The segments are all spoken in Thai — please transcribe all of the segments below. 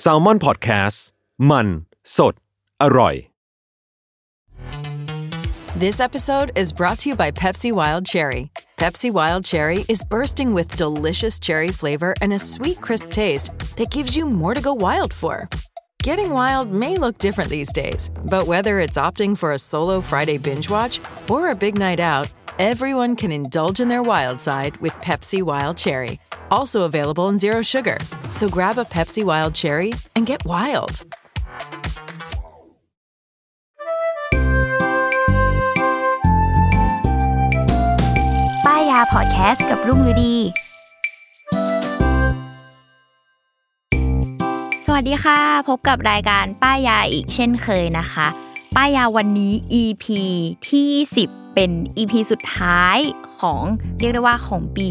แซลมอนพอดแคสต์มันสดอร่อย This episode is brought to you by Pepsi Wild Cherry. Pepsi Wild Cherry is bursting with delicious cherry flavor and a sweet, crisp taste that gives you more to go wild for. Getting wild may look different these days, but whether it's opting for a solo Friday binge watch or a big night out, everyone can indulge in their wild side with Pepsi Wild Cherry. Also available in Zero Sugar. So grab a Pepsi Wild Cherry and get wild. ป้ายยาพอดแคสต์กับรุ่งฤดี สวัสดีค่ะ พบกับรายการป้ายยาอีกเช่นเคยนะคะ ป้ายยาวันนี้ EP ที่ 10 เป็น EP สุดท้ายของเรียกได้ว่าของปี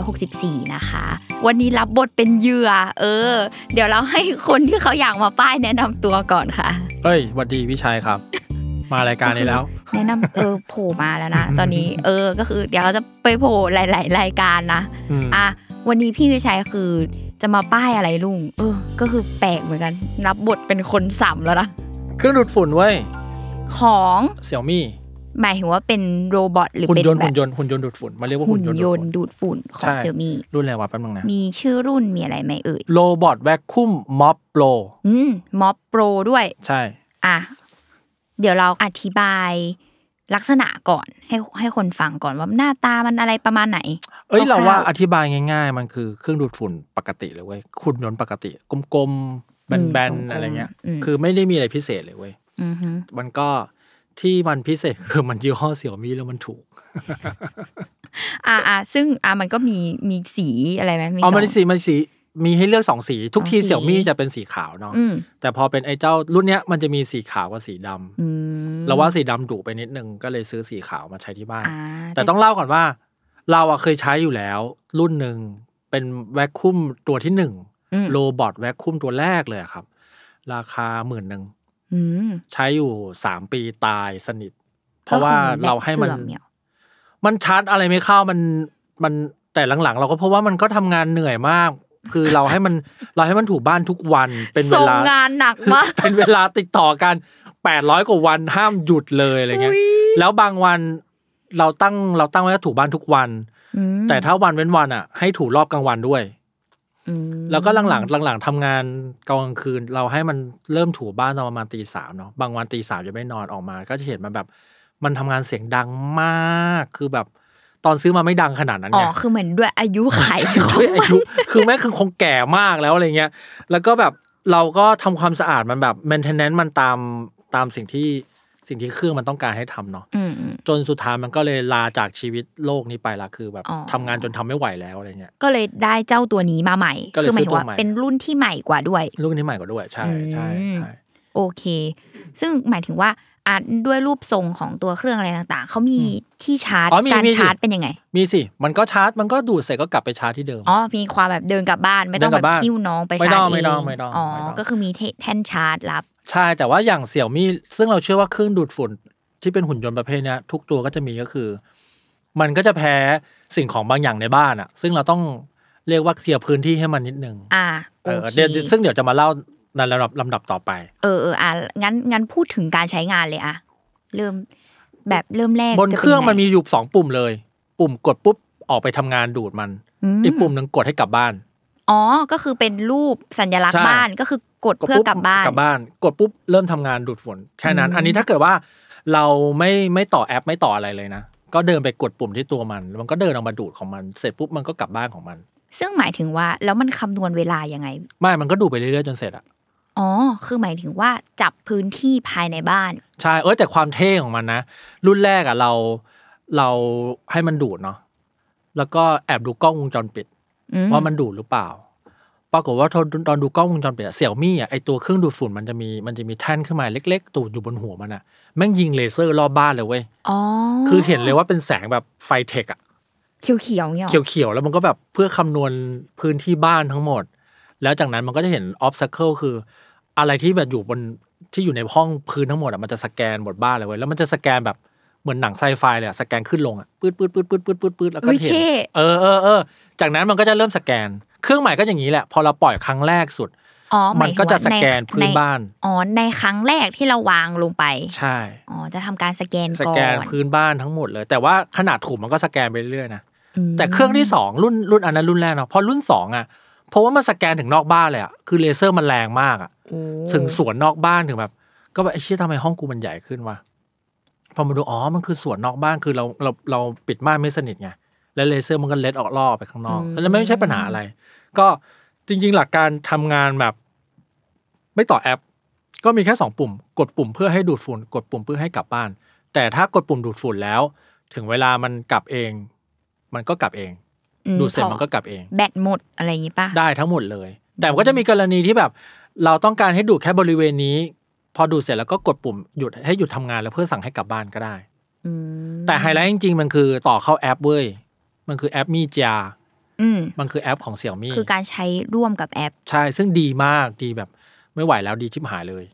2564 นะคะ วันนี้รับบทเป็นเหยื่อ เออ เดี๋ยวเราให้คนที่เขาอยากมาป้ายแนะนำตัวก่อนค่ะ เฮ้ยหวัดดีพี่ชัยครับ มารายการนี้แล้ว แนะนำเออโผล่มาแล้วนะ ตอนนี้เออก็คือเดี๋ยวเขาจะไปโผล่หลาย ๆ รายการนะอืมอะวันนี้พี่วิชัยคือจะมาป้ายอะไรลุง เออ ก็คือแปลกเหมือนกัน รับบทเป็นคนสัมแล้วนะ เครื่องดูดฝุ่นเว้ย ของเสี่ยวมี่ หมายถึงว่าเป็นโรบอทหรือหุ่นเป็นยนต์แบหุ่บนยนต์หุ่นยนต์ดูดฝุ่นมาเรียกว่าหุ่หุ่นนยนต์ยดูดนต์ฝุ่นดูดฝุ่นของใช่เชอมี่รุ่นอะไรวะแป๊บนึงนะมีชื่อรุ่นมีอะไรไหมเอ่ยโรบอทแวคคุมม็อบโปรอืมม็อบโปรด้วย ใช่ อะเดี๋ยวเราอธิบายลักษณะก่อนให้ให้คนฟังก่อนว่าหน้าตามันอะไรประมาณไหน เอ้ยคร่าวๆเราว่าอธิบายง่าย ๆ มันคือเครื่องดูดฝุ่นปกติเลยเว้ยหุ่นยนต์ปกติกลมๆแบนกลมๆๆอะไรเงี้ยอืมคือไม่ได้มีอะไรพิเศษเลยเว้ยอือฮึมันก็ ที่มันพิเศษคือมันยี่ห้อเสี่ยวมี่แล้วมันถูก อ่าอ่าซึ่งอ่ามันก็มีมีสีอะไรไหมมีเอามันสงสีมันสีมีให้เลือกสองสี ทุกทีสองสีเสี่ยวมี่จะเป็นสีขาวเนาะอืมแต่พอเป็นไอ้เจ้ารุ่นเนี้ยมันจะมีสีขาวกับสีดำอืมเราว่าสีดำดุไปนิดนึงก็เลยซื้อสีขาวมาใช้ที่บ้านอ่าแต่ต้องเล่าก่อนว่า เราอะเคยใช้อยู่แล้ว รุ่นหนึ่งเป็นแวคคุมตัวที่หนึ่งอืมโรบอทแวคคุมตัวแรกเลยอะครับ ราคาหมื่นหนึ่งอืม ใช้อยู่สามปีตายสนิท เพราะว่าก็คือแบตเราให้มันเสื่อเนี่ยมันชาร์จอะไรไม่เข้ามันมันแต่หลังๆ เราก็พบว่ามันก็ทำงานเหนื่อยมาก คือเราให้มันเราให้มันถูบ้านทุกวันเป็นเวส่งลางานหนักมากเป็นเวลาติดต่อกันแปดร้อยกว่าวันห้ามหยุดเลยอะไรเงี้ยอุ๊ยแล้วบางวันเราตั้งเราตั้งไว้ว่าถูบ้านทุกวันอืมแต่ถ้าวันเว้นวันอะ ให้ถูรอบกลางวันด้วยอืม แล้วก็หลังๆหลังๆทำงานกลางคืน เราให้มันเริ่มถูบ้านตอนประมาณตีสามเนาะบางวันตีสามจะไม่นอนออกมา ก็จะเห็นมันแบบ มันทำงานเสียงดังมากคือแบบ ตอนซื้อมาไม่ดังขนาดนั้นอ๋อไงคือเหมือนด้วยอายุขายใช่ด้วยอายุคือแม่งคือคงแก่มากแล้วอะไรเงี้ย แล้วก็แบบเราก็ทำความสะอาดมันแบบ maintenance มันตามตามสิ่งที่สิ่งที่เครื่องมันต้องการให้ทำเนาะอืมอืม จนสุดท้ายมันก็เลยลาจากชีวิตโลกนี้ไปละคือแบบอ๋อทำงานจนทำไม่ไหวแล้วอะไรเงี้ยก็เลยได้เจ้าตัวนี้มาใหม่ก็เลยคือหมายถึงว่าซื้อตัวใหม่เป็นรุ่นที่ใหม่กว่าด้วยลูกนี้ใหม่กว่าด้วยใช่ใช่อืมใช่โอเค ซึ่งหมายถึงว่าอะด้วยรูปทรงของตัวเครื่องอะไรต่างๆ เขามีที่ชาร์จอ๋อมีการมีสิชาร์จเป็นยังไง มีสิ มันก็ชาร์จ มันก็ดูดเสร็จก็กลับไปชาร์จที่เดิม อ๋อ มีความแบบเดินกลับบ้านไม่ต้องเดินกลัแบบบบ้านคิ้วน้องไปไม่ชาต้ร์องจเอไม่งต้องไม่ต้อง อ๋อไม่ต้องก็คือมีแท่นชาร์จรับ ใช่ แต่ว่าอย่างเสี่ยวมี่ซึ่งเราเชื่อว่าเครื่องดูดฝุ่น ที่เป็นหุ่นยนต์ประเภทเนี้ยทุกตัวก็จะมีก็คือ มันก็จะแพ้สิ่งของบางอย่างในบ้านอะซึ่งเราต้องเรียกว่าเคลียร์พื้นที่ให้มันนิดนึงอ่าเอโออเคเดี๋ยวซึ่งเดี๋ยวจะมาเล่าในลำดับลำดับต่อไป เออเอออะงั้นงั้นพูดถึงการใช้งานเลยอะเริ่มแบบเริ่มแรกบนจะเครื่องป็มันมีอยู่สองปุ่มเลย ปุ่มกดปุ๊บออกไปทำงานดูดมันอืมอีกปุ่มหนึ่งกดให้กลับบ้านอ๋อ ก็คือเป็นรูปสัญลักษใช่ณ์บ้านก็คือกดเพื่อกลับบ้านกลับบ้าน กดปุ๊บเริ่มทำงานดูดฝุ่นแค่นั้นอืมอันนี้ถ้าเกิดว่า เราไม่ไม่ต่อแอปไม่ต่ออะไรเลยนะ ก็เดินไปกดปุ่มที่ตัวมันแล้วมันก็เดินออกมาดูดของมัน เสร็จปุ๊บมันก็กลับบ้านของมัน ซึ่งหมายถึงว่าแล้วมันคำนวณเวลายังไง ไม่ มันก็ดูดไปเรื่อยๆจนเสร็จอะอ๋อ คือหมายถึงว่าจับพื้นที่ภายในบ้าน ใช่ เออแต่ความเท่ของมันนะ รุ่นแรกอะเราเราให้มันดูดเนาะ แล้วก็แอบดูกล้องวงจรปิดอืมว่ามันดูดหรือเปล่า ปรากฏว่าตอนตอนดูกล้องวงจรปิดเสี่ยวมี่อะไอ้ตัวเครื่องดูดฝุ่นมันจะมีมันจะมีแท่นขึ้นมาเล็ก ๆ ติดอยู่บนหัวมันอะแม่งยิงเลเซอร์รอบบ้านเลยเว้ยอ๋อคือเห็นเลยว่าเป็นแสงแบบไฟเธคอะเขียวเขียวๆเนี่ยหรอเขียวๆแล้วมันก็แบบเพื่อคำนวณพื้นที่บ้านทั้งหมด แล้วจากนั้นมันก็จะเห็น obstacle คือ อะไรที่แบบอยู่บนที่อยู่ในห้องพื้นทั้งหมดอะมันจะสแกนหมดบ้านเลยเว้ยแล้วมันจะสแกนแบบ เหมือนหนังไซไฟเลยอะสแกนขึ้นลงอะปื๊ดปื๊ดปื๊ดปื๊ดปื๊ดปื๊ดปื๊ดแล้วก็อุ๊ยเห็นเท่เออเออเออจากนั้นมันก็จะเริ่มสแกน เครื่องหมายก็อย่างนี้แหละ พอเราปล่อยครั้งแรกสุดอ๋อหมัมานยถึงก็จะว่าสแกนใพื้นบ้านอ๋อในครั้งแรกที่เราวางลงไป ใช่อ๋อจะทำการสแกนสก่อแกนนพื้นบ้านทั้งหมดเลย แต่ว่าขนาดถุงมันก็สแกนไปเรื่อยๆนะอืมแต่เครื่องที่สองรุ่นรุ่นอันนั้นรุ่นแรกเนาะพอรุ่นสองอะเพราะว่ามันสแกนถึงนอกบ้านเลยอะคือเลเซอร์มันแรงมากอะโอ้ถึงสวนนอกบ้านถึงแบบ ก็แบบไอ้เชี่ยทำไมห้องกูมันใหญ่ขึ้นวะ พอมาดูอ๋อมันคือสวนนอกบ้านคือเราเราเราปิดม่านไม่สนิทไงแล้วเลเซอร์มันก็เล็ดออกล่อไปข้างนอกแล้วไม่ใช่ปัญหาอะไร ก็จริง ๆ หลักการทำงานแบบ ไม่ต่อแอป ก็มีแค่สองปุ่ม กดปุ่มเพื่อให้ดูดฝุ่น กดปุ่มเพื่อให้กลับบ้าน แต่ถ้ากดปุ่มดูดฝุ่นแล้ว ถึงเวลามันกลับเอง มันก็กลับเองอืมดูดเสร็จพอมันก็กลับเอง แบตหมดอะไรอย่างงี้ป่ะได้ทั้งหมดเลย แต่มันก็จะมีกรณีที่แบบ เราต้องการให้ดูดแค่บริเวณนี้ พอดูดเสร็จแล้วก็กดปุ่มหยุดให้หยุดทำงานแล้วเพื่อสั่งให้กลับบ้านก็ได้อืมแต่ไฮไลท์จริงๆ มันคือต่อเข้าแอปเว้ย มันคือแอป Mijia อืมมันคือแอปของเสี่ยวมี่คือการใช้ร่วมกับแอป ใช่ ซึ่งดีมากดีแบบไม่ไหวแล้วดีชิบหายเลย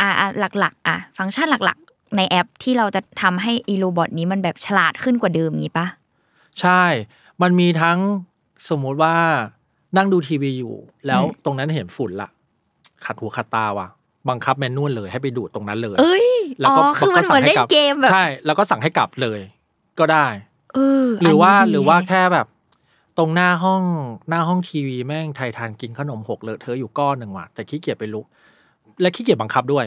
อ่าอ่าหลัก ๆ อะ ฟังก์ชันหลักๆ ในแอปที่เราจะทำให้ไอ้ robot นี้มันแบบฉลาดขึ้นกว่าเดิมงี้ป่ะใช่ มันมีทั้งสมมุติว่านั่งดูทีวีอยู่ แล้วอืมตรงนั้นเห็นฝุ่นละขัดหูขัดตาว่ะ บังคับแมนนวลเลยให้ไปดูดตรงนั้นเลย เอ้ยแล้วอ๋อก็คือมันเหมือนเล่นเกมแบบใช่แล้วก็สั่งให้กลับเลย ก็ได้เออหรือว่าอันนี้ดีหรือว่าแฮะแค่แบบ ตรงหน้าห้องหน้าห้องทีวีแม่งไทยทานกินขนมหกเลอะเธอะอยู่ก้อนหนึ่งว่ะแต่ขี้เกียจไปลุก และขี้เกียจบังคับด้วย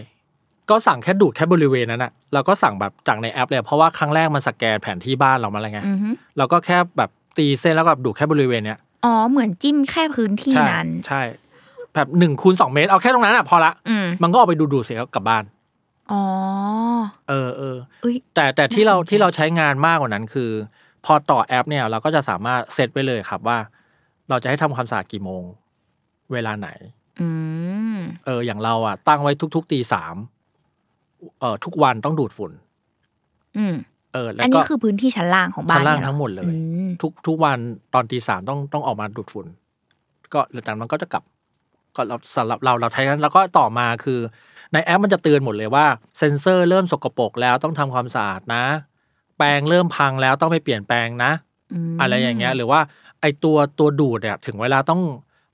ก็สั่งแค่ดูดแค่บริเวณนั้นอะเราก็สั่งแบบจากในแอปเลยเพราะว่าครั้งแรกมันสแกนแผนที่บ้านเรามาแล้วไงอือฮึเราก็แค่แบบตีเส้นแล้วก็ดูดแค่บริเวณเนี้ยอ๋อเหมือนจิ้มแค่พื้นที่ใช่นั้น ใช่ แบบหนึ่งคูณสองเมตร เอาแค่ตรงนั้นอะพอละอืมมันก็เอาไปดูดูดเสร็จแล้วกลับบ้านอ๋อเออเออเอ้ยแต่แต่ที่เราน่าสนใจที่เราใช้งานมากกว่านั้นคือ พอต่อแอปเนี่ย เราก็จะสามารถเซตไว้เลยครับว่า เราจะให้ทำความสะอาดกี่โมง เวลาไหนอืมเออ อย่างเราอะ ตั้งไว้ทุก ๆ ตีสามเออทุกวันต้องดูดฝุ่น อืมเออแล้วอันก็นี้คือพื้นที่ชั้นล่างของบ้านชั้นล่างเยเรอทั้งหมดเลยอืมทุกทุกวันตอนตีสามต้องต้องออกมาดูดฝุ่น ก็หลังจากนั้นมันก็จะกลับ ก็เราสำหรับเราเราใช้นั้นแล้วก็ต่อมาคือ ในแอปมันจะเตือนหมดเลยว่าเซ็นเซอร์เริ่มสกปรกแล้วต้องทำความสะอาดนะ แปรงเริ่มพังแล้วต้องไปเปลี่ยนแปลงนะมอะไรอย่างเงี้ยหรือว่าไอตัวตัวดูดเนี่ยถึงเวลาต้อง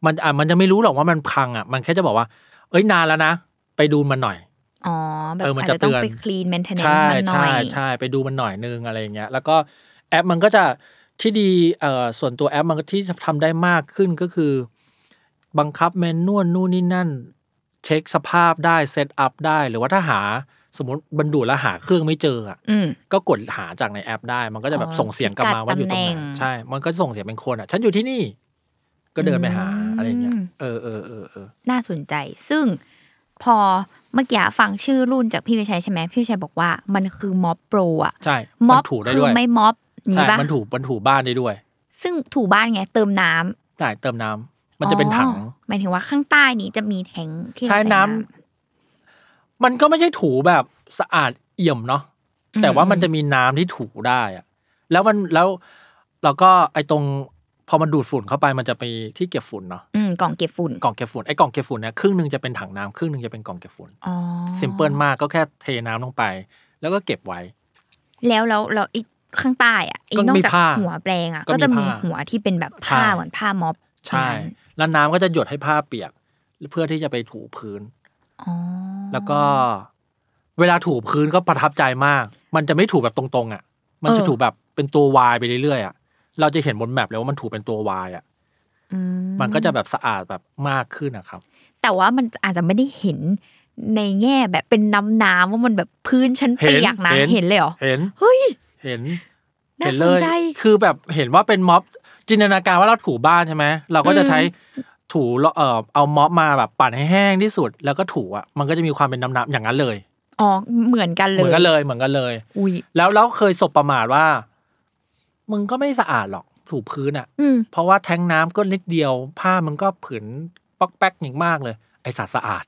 มันอะมันจะไม่รู้หรอกว่ามันพังอะมันแค่จะบอกว่า เอ้ยนานแล้วนะ ไปดูมันหน่อยอ๋อแบบเออมันอาจจะจะต้องเตือนไป clean maintenance มันหน่อยใช่ใช่ใช่ไปดูมันหน่อยนึงอะไรอย่างเงี้ย แล้วก็แอปมันก็จะที่ดีเอ่อส่วนตัวแอปมันก็ที่ทำได้มากขึ้นก็คือ บังคับ manual นู่นนี่นั่น เช็คสภาพได้ set up ได้ หรือว่าถ้าหาสมมติบรรดูแล้วหาเครื่องไม่เจออะอืม ก็กดหาจากในแอปได้ มันก็จะแบบอ๋อส่งเสียงกลับมาว่าอยู่ตรงไหน พิกัดตำแหน่ง ใช่ มันก็ส่งเสียงเป็นคนอะ ฉันอยู่ที่นี่ ก็เดินไปหาอืมอะไรอย่างเงี้ยเออเออเออเออน่าสนใจ ซึ่งพอเมื่อกี้ฟังชื่อรุ่นจากพี่วิชัยใช่ไหมพี่วิชัยบอกว่ามันคือม็อบโปรอะใช่ม็มัอนบถูได้คือด้วยไม่ม็อบนี่ใช่ปะมันถูมันถูบ้านได้ด้วยซึ่งถูบ้านไงเติมน้ำ ได้เติมน้ำ มันจะเป็นถังอ๋อหมายถึงว่าข้างใต้นี้จะมีแทงค์ที่เราใช้ใส่น้ำมันก็ไม่ใช่ถูแบบสะอาดเอี่ยมเนาะอืแต่ว่ามันจะมีน้ำที่ถูได้อะแล้วมันแล้วเราก็ไอ้ตรงพอมันดูดฝุ่นเข้าไปมันจะไปที่เก็บฝุ่นเนาะอืมกล่องเก็บฝุ่นกล่องเก็บฝุ่นไอ้กล่องเก็บฝุ่นเนี่ยครึ่งหนึ่งจะเป็นถังน้ำครึ่งหนึ่งจะเป็นกล่องเก็บฝุ่นอ๋อซิมเพิลมากก็แค่เทน้ำลงไป แล้วก็เก็บไว้ แล้วแล้วแล้วอีกข้างใต้อะอีก็นอกมีจากผ้าหัวแปลงอะก็มีก็จะมีผ้าหัวที่เป็นแบบผ้าใช่เหมือนผ้าม็อบใช่นั้น แล้วน้ำก็จะหยดให้ผ้าเปียก เพื่อที่จะไปถูพื้นอ๋อแล้วก็เวลาถูพื้นก็ประทับใจมาก มันจะไม่ถูแบบตรงๆอะ มันจะถูแบบเป็นตัววายไปเรื่อยๆอะ เราจะเห็นบนแมปเลยว่ามันถูเป็นตัววายอะอืมันก็จะแบบสะอาดแบบมากขึ้นนะครับ แต่ว่ามันอาจจะไม่ได้เห็นในแง่แบบเป็นน้ำน้ำว่ามันแบบพื้นชั้นเห็นเปียกนะเห็นเห็นเลยเหรอ เห็น เฮ้ย เห็นน่าเห็นสเลนยใจคือแบบเห็นว่าเป็นม็อบ จินตนาการว่าเราถูบ้านใช่ไหมเราก็จะใช้ถูเอ่อเอาม็อบมาแบบปั่นให้แห้งที่สุด แล้วก็ถูอะมันก็จะมีความเป็นน้ำๆอย่างนั้นเลยอ๋อเหมือนกันเหเลยมือนกันเลยเหมือนกันเลย อุ้ยแล้วแล้วเคยสบประมาทว่า มึงก็ไม่สะอาดหรอกถูพื้นอะอืมเพราะว่าแทงน้ำก็นิดเดียว ผ้ามันก็ผืนป๊อกแป๊กอย่างมากเลย ไอสัตว์สะอาด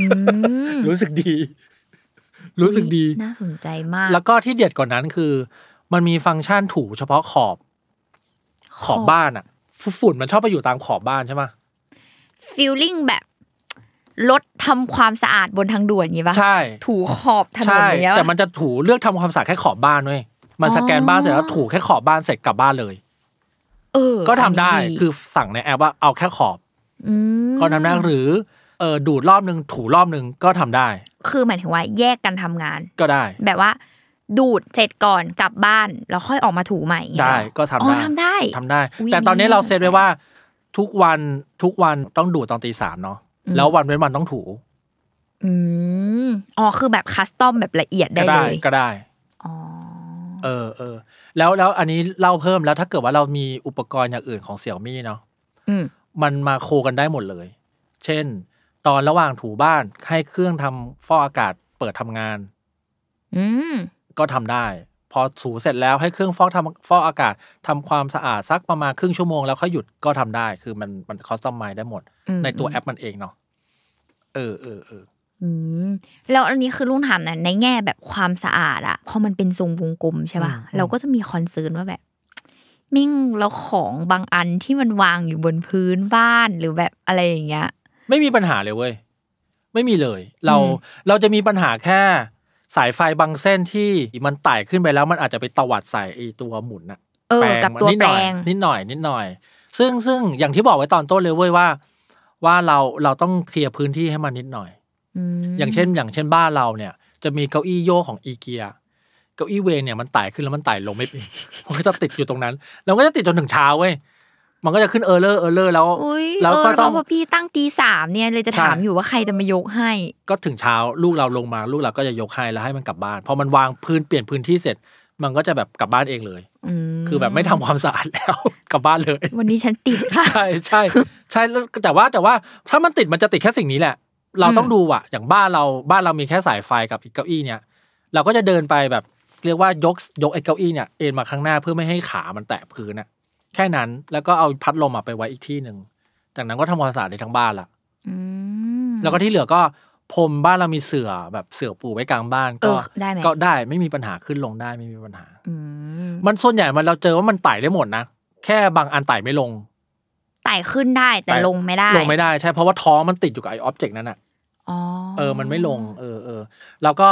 อืมรู้สึกดี รู้สึกดี น่าสนใจมาก แล้วก็ที่เด็ดกว่านั้นคือ มันมีฟังก์ชันถูเฉพาะขอบ ขอบบ้านอะฝุ่นมันชอบไปอยู่ตามขอบบ้านใช่ไหมฟีลลิ่งแบบรถทำความสะอาดบนทางด่วนอย่างงี้ปะใช่ ถูขอบถนนใช่อย่างเงี้ยแต่ปะมันจะถูเลือกทำความสะอาดแค่ขอบบ้านเว้ยมันสแกนบ้านเสร็จแล้วถูแค่ขอบบ้านเสร็จกลับบ้านเลย เออ ก็ทำได้นนี้คือสั่งในแอปว่าเอาแค่ขอบมก็ทำได้หรือเออดูดรอบหนึ่งถูรอบหนึ่งก็ทำได้ คือหมายถึงว่าแยกกันทำงาน ก็ได้ แบบว่า ดูดเสร็จก่อนกลับบ้านแล้วค่อยออกมาถูใหม่อย่างเงี้ยได้เหรอก็ทำอ๋อได้ทำได้ทำได้อุ๊ยแต่ตอนนี้อันนี้เราน่าเซตสนใจไว้ว่าทุกวันทุกวันต้องดูดตอนตีสามเนาะอืมแล้ววันเว้นวันต้องถู อืมอ๋อคือแบบคัสตอมแบบละเอียดได้ก็เลได้ยก็ได้อ๋อเออเออแล้วแล้วอันนี้เล่าเพิ่มแล้วถ้าเกิดว่าเรามีอุปกรณ์อย่างอื่นของเสี่ยวมี่เนาะอืมมันมาโคกันได้หมดเลย เช่น ตอนระหว่างถูบ้านให้เครื่องทำฟอกอากาศเปิดทำงาน อืม ก็ทำได้ พอถูเสร็จแล้วให้เครื่องฟอกทำฟอกอากาศทำความสะอาดสักประมาณครึ่งชั่วโมงแล้วค่อยหยุดก็ทำได้ คือมันมัน customize ได้หมดอืมในตัวแอปมันเองเนาะเออเออเอออืมแล้วอันนี้คือลุงถามนะในแง่แบบความสะอาดอะพอมันเป็นทรงวงกลมใช่ป่ะเราก็จะมี concern ว่าแบบวิ่งแล้วของบางอันที่มันวางอยู่บนพื้นบ้านหรือแบบอะไรอย่างเงี้ย ไม่มีปัญหาเลยเว้ย ไม่มีเลย เราอืมเราจะมีปัญหาแค่ สายไฟบางเส้นที่มันไต่ขึ้นไปแล้วมันอาจจะไปตวัดใส่ไอตัวหมุนอะเออกับตัวแปรงนิดหน่อยนิดหน่อย นิดหน่อย ซึ่งซึ่งอย่างที่บอกไว้ตอนต้นเลยเว้ยว่า ว่าเราเราต้องเคลียร์พื้นที่ให้มันนิดหน่อยมอย่างเช่น อย่างเช่นบ้านเราเนี่ย จะมีเก้าอี้โยกของอีเกียเก้าอี้เวรเนี่ยมันไต่ขึ้นแล้วมันไต่ลงไม่เป็นมันก็จะติดอยู่ตรงนั้น แล้วมันก็จะติดจนถึงเช้าเว้ย มันก็จะขึ้น error error แล้วอุ้ยแล้วเออก็แล้วต้องพอพี่ตั้งตีสามเนี่ยเลยจะใช่ถามอยู่ว่าใครจะมายกให้ ก็ถึงเช้าลูกเราลงมาลูกเราก็จะยกให้แล้วให้มันกลับบ้านพอมันวางพื้นเปลี่ยนพื้นที่เสร็จ มันก็จะแบบกลับบ้านเองเลยอืมคือแบบไม่ทำความสะอาดแล้วกลับบ้านเลย วันนี้ฉันติดค่ะใช่ใช่ใช่แล้วแต่ว่าแต่ว่าถ้ามันติดมันจะติดแค่สิ่งนี้แหละ เราต้องดูอะอย่างบ้านเราบ้านเรามีแค่สายไฟกับอีกเก้าอี้เนี่ย เราก็จะเดินไปแบบเรียกว่ายกยกไอ้เก้าอี้เนี่ยเอ็นมาข้างหน้าเพื่อไม่ให้ขามันแตะพื้นอะ แค่นั้นแล้วก็เอาพัดลมอะไปไว้อีกที่หนึ่งจากนั้นก็ทำความสะอาดได้ทั้งบ้านละอืมแล้วก็ที่เหลือก็พรมบ้านเรามีเสื่อแบบเสื่อปูไว้กลางบ้านเอก็อได้ไหมก็ได้ไม่มีปัญหาขึ้นลงได้ไม่มีปัญหาอืมมันส่วนใหญ่มันเราเจอว่ามันไต่ได้หมดนะแค่บางอันไต่ไม่ลงไต่ขึ้นได้แต่ไต่ลงไม่ได้ ลงไม่ได้ใช่เพราะว่าท้องมันติดอยู่กับไอ้ออบเจกต์นั้นอะอ๋อเออ มันไม่ลง เออเออแล้วก็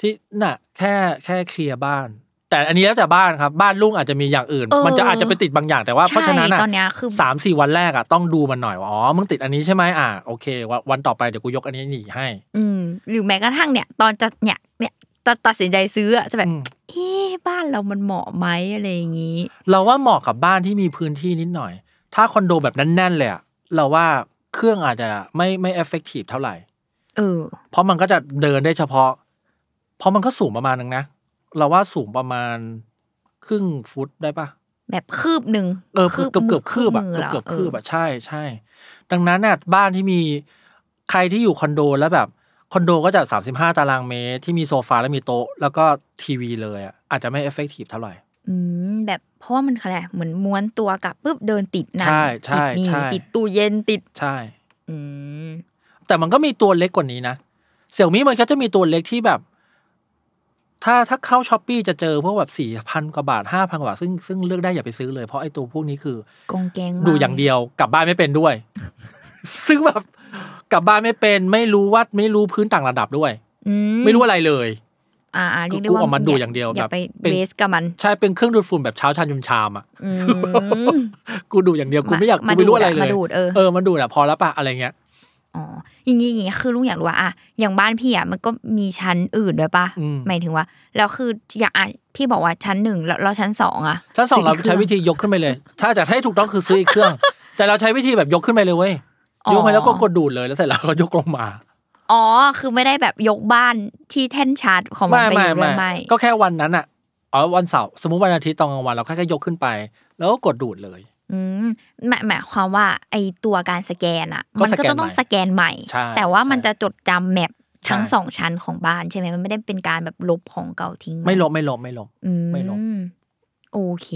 ที่น่ะ แค่แค่เคลียร์บ้าน แต่อันนี้แล้วแต่บ้านครับ บ้านลุงอาจจะมีอย่างอื่นเออมันจะอาจจะไปติดบางอย่างแต่ว่าเพราะฉะนั้นใช่อะตอนเนี้ยคือสามสี่วันแรกอะต้องดูมันหน่อยว่าอ๋อมึงติดอันนี้ใช่ไหมอ่าโอเควันวันต่อไปเดี๋ยวกูยกอันนี้หนีให้ อืมหรือแม้กระทั่งเนี่ย ตอนจะเนี่ยเนี่ยจะตัดสินใจซื้ออะจะแบบอืมเอ๊ะบ้านเรามันเหมาะไหมอะไรอย่างงี้ เราว่าเหมาะกับบ้านที่มีพื้นที่นิดหน่อย ถ้าคอนโดแบบแน่นๆเลยอะเราว่าเครื่องอาจจะไม่ไม่ effective เท่าไหร่เออเพราะมันก็จะเดินได้เฉพาะ เพราะมันก็สูงประมาณนึงนะ เราว่าสูงประมาณครึ่งฟุตได้ปะแบบคืบหนึ่งเออเกือบเกือบเกือบคืบอะอืมเกือบเกือบคืบอะใช่ใช่ดังนั้นน่ะบ้านที่มีใครที่อยู่คอนโดแล้วแบบคอนโดก็จะสามสิบห้าตารางเมตรที่มีโซฟาแล้วมีโต๊ะ แล้วก็ทีวีเลยอะอาจจะไม่ effective เท่าไหร่อืมแบบเพราะว่ามันอะไรเหมือนม้วนตัวกลับปุ๊บเดินติดนั่นใช่ใช่ติดนี่ใช่ติดตู้เย็นติดใช่ อืมแต่มันก็มีตัวเล็กกว่านี้นะ Xiaomi มันก็จะมีตัวเล็กที่แบบ ถ้าถ้าเข้า Shopee จะเจอพวกแบบสี่พันกว่าบาทห้าพันกว่าบาทซึ่งซึ่งเลือกได้อย่าไปซื้อเลยเพราะไอ้ตัวพวกนี้คือกองแกงมกดูอย่างเดียวกลับบ้านไม่เป็นด้วย ซึ่งแบบกลับบ้านไม่เป็นไม่รู้วัดไม่รู้พื้นต่างระดับด้วยอืไม่รู้อะไรเลย อ่าอ่าเรียกได้กูว่าออกมาดูอย่างเดียวอย่าแบบไปเป็นเวสกับมัน ใช่เป็นเครื่องดูดฝุ่นแบบเช้าชานยุมชามอะอืมกูดูอย่างเดียวกูมาไม่อยากมากูไม่รู้อะไรดูดเลอะยมาดูดเออเออมันดูดอะพอแล้วปะอะไรเงี้ย อ๋ออย่างนี้อย่างนี้คือลุงอยากรู้ว่าอะอย่างบ้านพี่อะมันก็มีชั้นอื่นด้วยปะอืมหมายถึงว่าแล้วคืออย่างอะพี่บอกว่าชั้นหนึ่งแล้วแล้วชั้นสองอะชั้นสองเราซื้กใช้ควิธียกขึ้นไปเลย ถ้าจะให้ถูกต้องคือซื้ออีกเครื่อง แต่เราใช้วิธีแบบยกขึ้นไปเลยเว้ยยกไปแล้วก็กดดูดเลยแล้วเสร็จแล้วก็ยกลงมาอ๋อ คือไม่ได้แบบยกบ้านที่แท่นชาร์จของมันไม่ไปอไม่ยู่ด้วยไม่ไม่ ก็แค่วันนั้นอะ อ๋อ วันเสาร์ สมมุติวันอาทิตย์ตอนกลางวันเราแค่ยกขึ้นไป แล้วก็กดดูดเลย อืมหมายหมายความว่าไอตัวการสแกนอะก็มันก็สแกนจะต้องใหม่สแกนใหม่ ใช่แต่ว่ามันใช่จะจดจำแมปทั้งใช่ สองชั้นของบ้านใช่ไหมมันไม่ได้เป็นการแบบลบของเก่าทิ้งไม่ลบไม่ลบไม่ลบ อืไม่ลบโอเค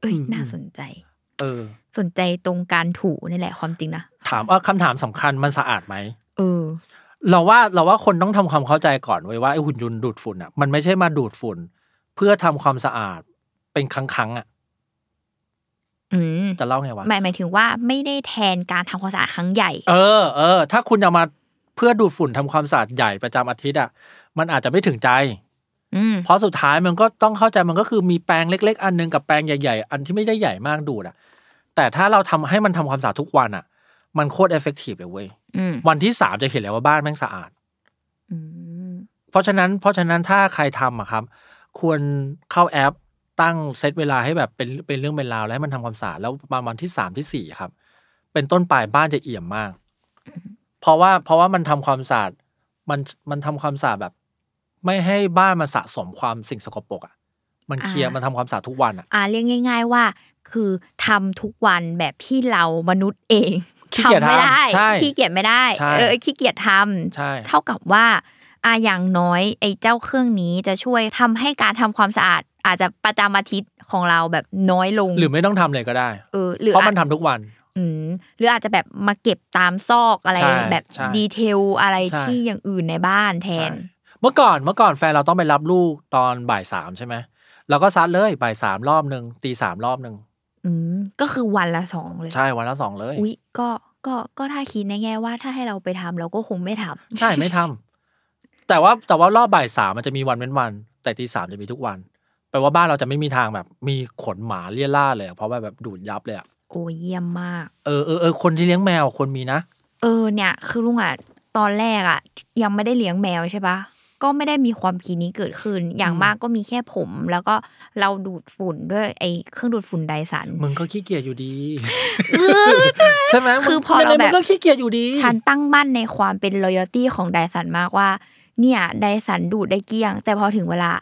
เอ้ยอืม น่าสนใจ เออ สนใจตรงการถูนี่แหละความจริงนะถามว่าคำถามสำคัญมันสะอาดไหม เออ เราว่าเราว่าคนต้องทำความเข้าใจก่อนไว้ยว่าไอ้หุ่นยนต์ดูดฝุ่นอะมันไม่ใช่มาดูดฝุ่น เพื่อทำความสะอาดเป็นครั้งครั้งๆอะอืม จะเล่าไงวะหมายหมายถึงว่าไม่ได้แทนการทำความสะอาดครั้งใหญ่ เออเออถ้าคุณเอามาเพื่อดูดฝุ่นทำความสะอาดใหญ่ประจำอาทิตย์อะมันอาจจะไม่ถึงใจอืมเพราะสุดท้ายมันก็ต้องเข้าใจมันก็คือมีแปรงเล็ก ๆ อันหนึ่งกับแปรงใหญ่ๆ อันที่ไม่ได้ใหญ่มากดูดอะ แต่ถ้าเราทำให้มันทำความสะอาดทุกวันอะ มันโคตร effective เลยเว้ยอืมวันที่สามจะเห็นเลยว่าบ้านแม่งสะอาดอืมเพราะฉะนั้น เพราะฉะนั้นถ้าใครทำอะครับ ควรเข้าแอป ตั้งเซตเวลาให้แบบเป็นเป็นเรื่องเป็นราวแล้วให้มันทำความสะอาดแล้วประมาณที่สามที่สี่ครับ เป็นต้นไปบ้านจะเอี่ยมมาก เพราะว่าเพราะว่ามันทำความสะอาดมันมันทำความสะอาดแบบ ไม่ให้บ้านมันสะสมความสิ่งสกปรกอะมันเคลียร์มันทำความสะอาดทุกวันอะ อ่าเรียกง่าย ๆว่า คือทำทุกวันแบบที่เรามนุษย์เองขี้เกียจไม่ได้ทำใช่ขี้เกียจไม่ได้ใช่ เออขี้เกียจทำ ใช่ เท่ากับว่าอ่าอย่างน้อยไอ้เจ้าเครื่องนี้จะช่วยทำให้การทำความสะอาด อาจจะประจำอาทิตย์ของเราแบบน้อยลง หรือไม่ต้องทำเลยก็ได้เออหรือเพราะอามัจนทำทุกวัน อืมหรืออาจจะแบบมาเก็บตามซอกอะไรใช่แบบใช่ดีเทลอะไรใช่ที่อย่างอื่นในบ้านแทนใช่เมื่อก่อนเมื่อก่อนแฟนเราต้องไปรับลูกตอนบ่ายสามใช่ไหมเราก็ซัดเลยบ่ายสามรอบหนึ่งตีสามรอบหนึ่งอืมก็คือวันละสองเลย ใช่วันละสองเลยอุ๊ยก็ก็ก็ถ้าคิดในแง่ว่าถ้าให้เราไปทำเราก็คงไม่ทำใช่ไม่ทำแต่ว่าแต่ว่ารอบบ่ายสามมันจะมีวันเว้นวัน แต่ตีสามจะมีทุกวันแป ลว่าบ้านเราจะไม่มีทางแบบ มีขนหมาเลี่ยล่าเลยอะเพราะว่าแบบดูดยับเลยอะโอ้เยี่ยมมาก เออเออเออคนที่เลี้ยงแมวคนมีนะ เออเนี่ย คือลุงอะตอนแรกอะ ยังไม่ได้เลี้ยงแมวใช่ปะก็ไม่ได้มีความคิดนี้เกิดขึ้น อย่างอืมมากก็มีแค่ผม แล้วก็เราดูดฝุ่นด้วยไอ้เครื่องดูดฝุ่นไดสัน มึงก็ขี้เกียจอยู่ดีใช่ไหมคือพอมึงเราแบบมึงก็ขี้เกียจอยู่ดี ฉันตั้งมั่นในความเป็น loyalty ของไดสันมากว่า เนี่ยไดสันดูดได้เกลี้ยง แต่พอถึงเวลา